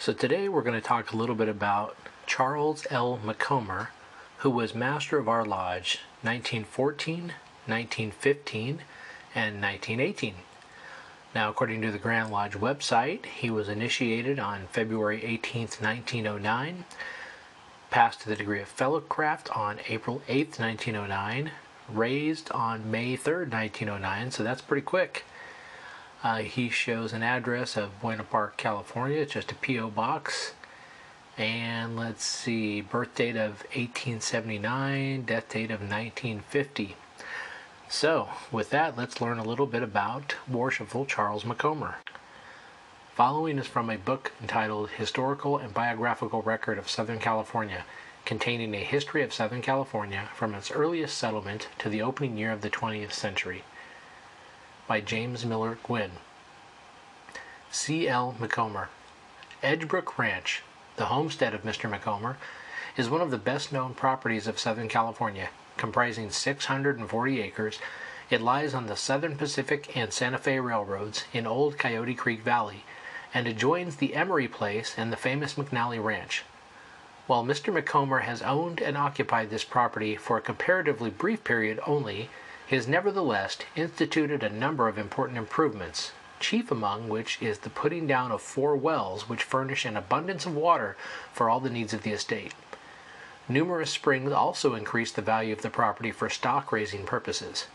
So, today we're going to talk a little bit about Charles L. Macomber, who was Master of our Lodge 1914, 1915, and 1918. Now, according to the Grand Lodge website, he was initiated on February 18, 1909, passed to the degree of Fellowcraft on April 8, 1909, raised on May 3, 1909, so that's pretty quick. Uh, he shows an address of Buena Park, California. It's just a P.O. box. And let's see, birth date of 1879, death date of 1950. So, with that, let's learn a little bit about Worshipful Charles Macomber. Following is from a book entitled Historical and Biographical Record of Southern California, containing a history of Southern California from its earliest settlement to the opening year of the 20th century by James Miller Guinn. C. L. Macomber. Edgebrook Ranch, the homestead of Mr. Macomber, is one of the best known properties of Southern California, comprising 640 acres. It lies on the Southern Pacific and Santa Fe Railroads in Old Coyote Creek Valley and adjoins the Emery Place and the famous McNally Ranch. While Mr. Macomber has owned and occupied this property for a comparatively brief period only, has nevertheless instituted a number of important improvements, chief among which is the putting down of four wells which furnish an abundance of water for all the needs of the estate. Numerous springs also increase the value of the property for stock raising purposes.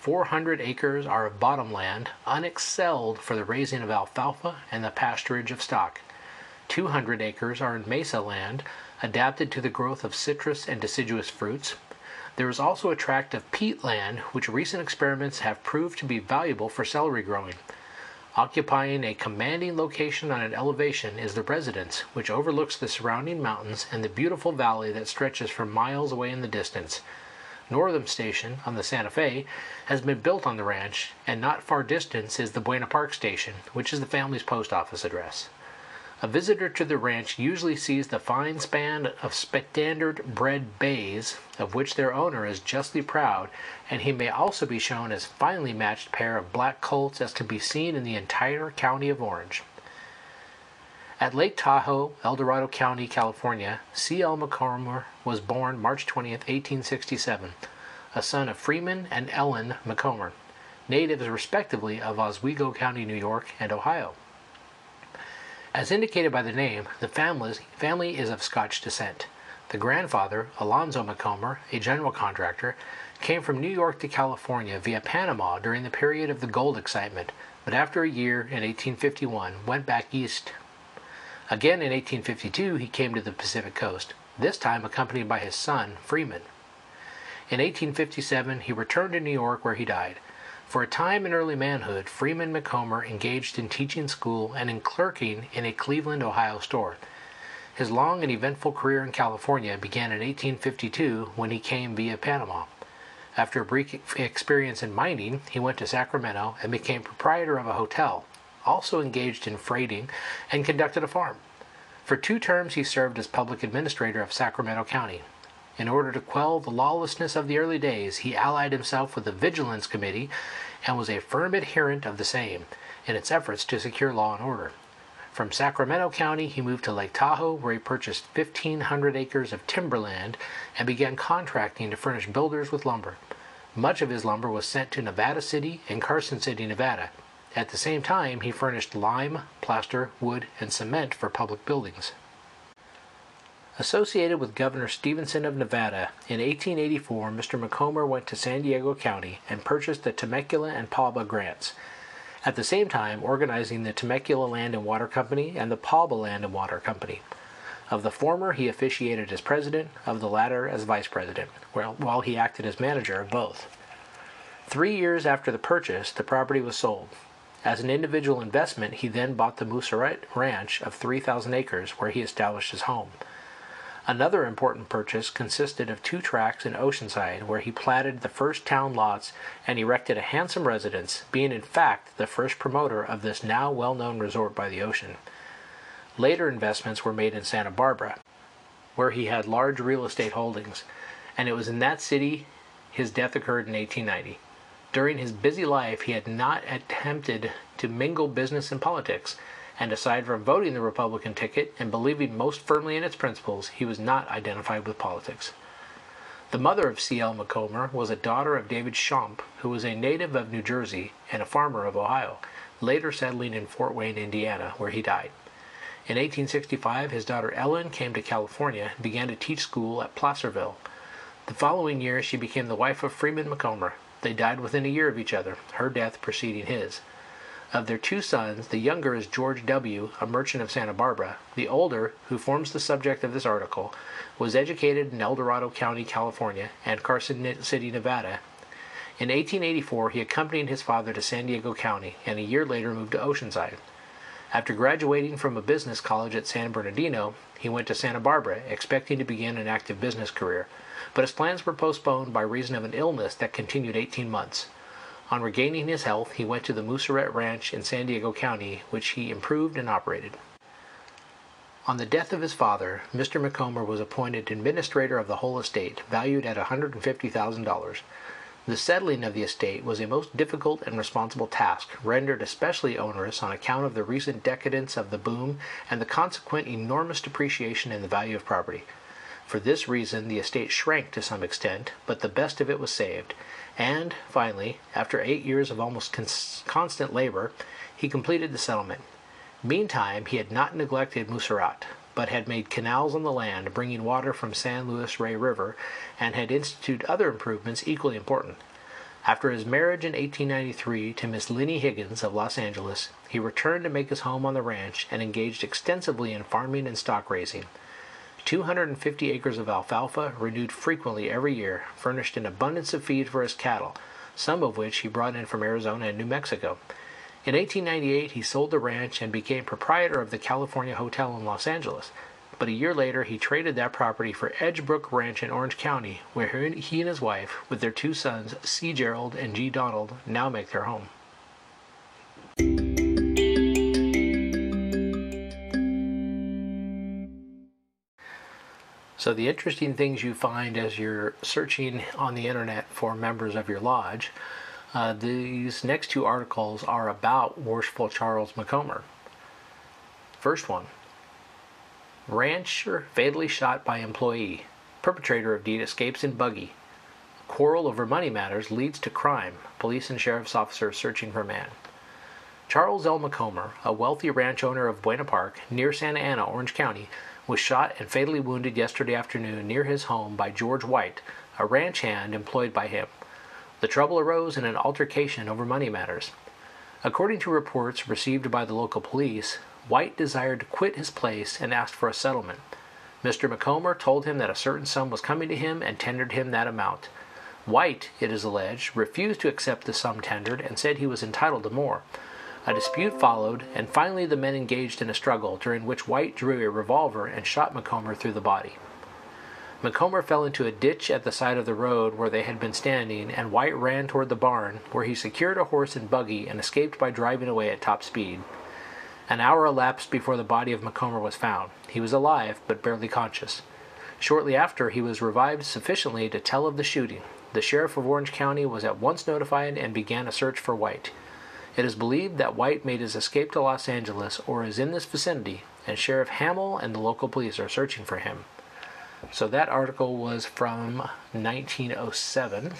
400 acres are of bottom land, unexcelled for the raising of alfalfa and the pasturage of stock. 200 acres are in mesa land, adapted to the growth of citrus and deciduous fruits. There is also a tract of peat land which recent experiments have proved to be valuable for celery growing. Occupying a commanding location on an elevation is the residence, which overlooks the surrounding mountains and the beautiful valley that stretches for miles away in the distance. Northam Station on the Santa Fe has been built on the ranch, and not far distant is the Buena Park Station, which is the family's post office address. A visitor to the ranch usually sees the fine span of standard bred bays, of which their owner is justly proud, and he may also be shown as finely matched pair of black colts as can be seen in the entire county of Orange. At Lake Tahoe, El Dorado County, California, C. L. Macomber was born March 20, 1867, a son of Freeman and Ellen Macomber, natives respectively of Oswego County, New York, and Ohio. As indicated by the name, the family is of Scotch descent. The grandfather, Alonzo Macomber, a general contractor, came from New York to California via Panama during the period of the gold excitement, but after a year in 1851 went back east. Again in 1852 he came to the Pacific coast, this time accompanied by his son, Freeman. In 1857 he returned to New York where he died. For a time in early manhood, Freeman Macomber engaged in teaching school and in clerking in a Cleveland, Ohio store. His long and eventful career in California began in 1852 when he came via Panama. After a brief experience in mining, he went to Sacramento and became proprietor of a hotel, also engaged in freighting, and conducted a farm. For two terms, he served as public administrator of Sacramento County. In order to quell the lawlessness of the early days, he allied himself with the Vigilance Committee and was a firm adherent of the same in its efforts to secure law and order. From Sacramento County, he moved to Lake Tahoe, where he purchased 1,500 acres of timberland and began contracting to furnish builders with lumber. Much of his lumber was sent to Nevada City and Carson City, Nevada. At the same time, he furnished lime, plaster, wood, and cement for public buildings. Associated with Governor Stevenson of Nevada, in 1884 Mr. Macomber went to San Diego County and purchased the Temecula and Pauba grants, at the same time organizing the Temecula Land and Water Company and the Pauba Land and Water Company. Of the former, he officiated as president, of the latter, as vice president, while he acted as manager of both. Three years after the purchase, the property was sold. As an individual investment, he then bought the Monserate Ranch of 3,000 acres, where he established his home. Another important purchase consisted of two tracts in Oceanside, where he platted the first town lots and erected a handsome residence, being in fact the first promoter of this now well known resort by the ocean. Later investments were made in Santa Barbara, where he had large real estate holdings, and it was in that city his death occurred in 1890. During his busy life, he had not attempted to mingle business and politics, and aside from voting the Republican ticket and believing most firmly in its principles, he was not identified with politics. The mother of C.L. Macomber was a daughter of David Schomp, who was a native of New Jersey and a farmer of Ohio, later settling in Fort Wayne, Indiana, where he died. In 1865, his daughter Ellen came to California and began to teach school at Placerville. The following year, she became the wife of Freeman Macomber. they died within a year of each other, her death preceding his. Of their two sons, the younger is George W., a merchant of Santa Barbara. The older, who forms the subject of this article, was educated in El Dorado County, California, and Carson City, Nevada. In 1884, he accompanied his father to San Diego County, and a year later moved to Oceanside. After graduating from a business college at San Bernardino, he went to Santa Barbara, expecting to begin an active business career but his plans were postponed by reason of an illness that continued 18 months. On regaining his health, he went to the Monserate Ranch in San Diego County, which he improved and operated. On the death of his father, Mr. Macomber was appointed administrator of the whole estate, valued at $150,000. The settling of the estate was a most difficult and responsible task, rendered especially onerous on account of the recent decadence of the boom and the consequent enormous depreciation in the value of property. For this reason the estate shrank to some extent, but the best of it was saved, and, finally, after eight years of almost constant labor, he completed the settlement. Meantime he had not neglected Monserate, but had made canals on the land bringing water from San Luis Rey River, and had instituted other improvements equally important. After his marriage in 1893 to Miss Linnie Higgins of Los Angeles, he returned to make his home on the ranch and engaged extensively in farming and stock raising. 250 acres of alfalfa, renewed frequently every year, furnished an abundance of feed for his cattle, some of which he brought in from Arizona and New Mexico. In 1898, he sold the ranch and became proprietor of the California Hotel in Los Angeles. But a year later, he traded that property for Edgebrook Ranch in Orange County, where he and his wife, with their two sons, C. Gerald and G. Donald, now make their home. So, the interesting things you find as you're searching on the internet for members of your lodge, uh, these next two articles are about Worshipful Charles Macomber. First one Rancher fatally shot by employee. Perpetrator of deed escapes in buggy. Quarrel over money matters leads to crime. Police and sheriff's officers searching for man. Charles L. Macomber, a wealthy ranch owner of Buena Park, near Santa Ana, Orange County, was shot and fatally wounded yesterday afternoon near his home by George White, a ranch hand employed by him. The trouble arose in an altercation over money matters. According to reports received by the local police, White desired to quit his place and asked for a settlement. Mr. Macomber told him that a certain sum was coming to him and tendered him that amount. White, it is alleged, refused to accept the sum tendered and said he was entitled to more. A dispute followed, and finally the men engaged in a struggle, during which White drew a revolver and shot Macomber through the body. Macomber fell into a ditch at the side of the road where they had been standing, and White ran toward the barn, where he secured a horse and buggy and escaped by driving away at top speed. An hour elapsed before the body of Macomber was found. He was alive, but barely conscious. Shortly after, he was revived sufficiently to tell of the shooting. The sheriff of Orange County was at once notified and began a search for White. It is believed that White made his escape to Los Angeles or is in this vicinity, and Sheriff Hamill and the local police are searching for him. So that article was from 1907.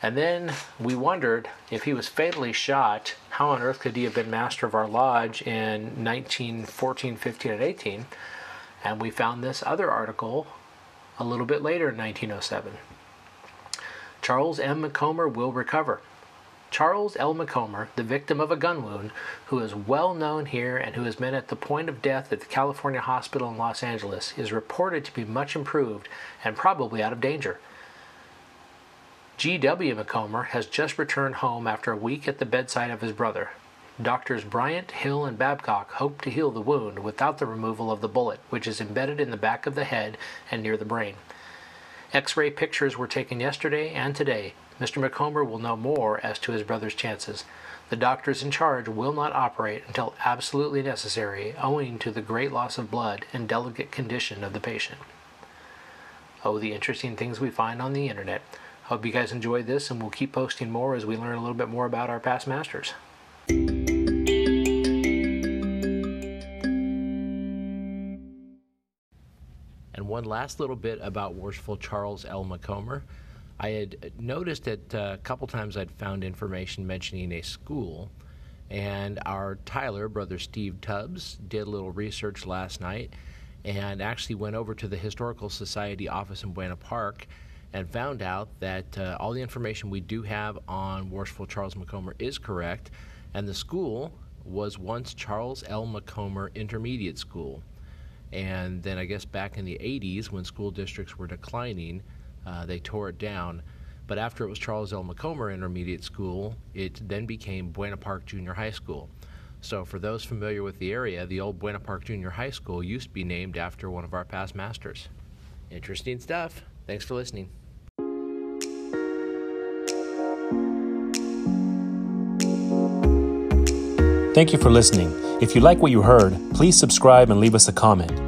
And then we wondered if he was fatally shot, how on earth could he have been master of our lodge in 1914, 15, and 18? And we found this other article a little bit later in 1907. Charles M. Macomber will recover. Charles L. Macomber, the victim of a gun wound, who is well known here and who has been at the point of death at the California Hospital in Los Angeles, is reported to be much improved and probably out of danger. G.W. Macomber has just returned home after a week at the bedside of his brother. Doctors Bryant, Hill, and Babcock hope to heal the wound without the removal of the bullet, which is embedded in the back of the head and near the brain. X ray pictures were taken yesterday and today. Mr. Macomber will know more as to his brother's chances. The doctors in charge will not operate until absolutely necessary, owing to the great loss of blood and delicate condition of the patient. Oh, the interesting things we find on the internet. Hope you guys enjoyed this, and we'll keep posting more as we learn a little bit more about our past masters. And one last little bit about Worshipful Charles L. Macomber. I had noticed that uh, a couple times I'd found information mentioning a school, and our Tyler, brother Steve Tubbs, did a little research last night and actually went over to the Historical Society office in Buena Park and found out that uh, all the information we do have on Worshipful Charles Macomber is correct, and the school was once Charles L. Macomber Intermediate School. And then I guess back in the 80s, when school districts were declining, uh, they tore it down. But after it was Charles L. Macomber Intermediate School, it then became Buena Park Junior High School. So, for those familiar with the area, the old Buena Park Junior High School used to be named after one of our past masters. Interesting stuff. Thanks for listening. Thank you for listening. If you like what you heard, please subscribe and leave us a comment.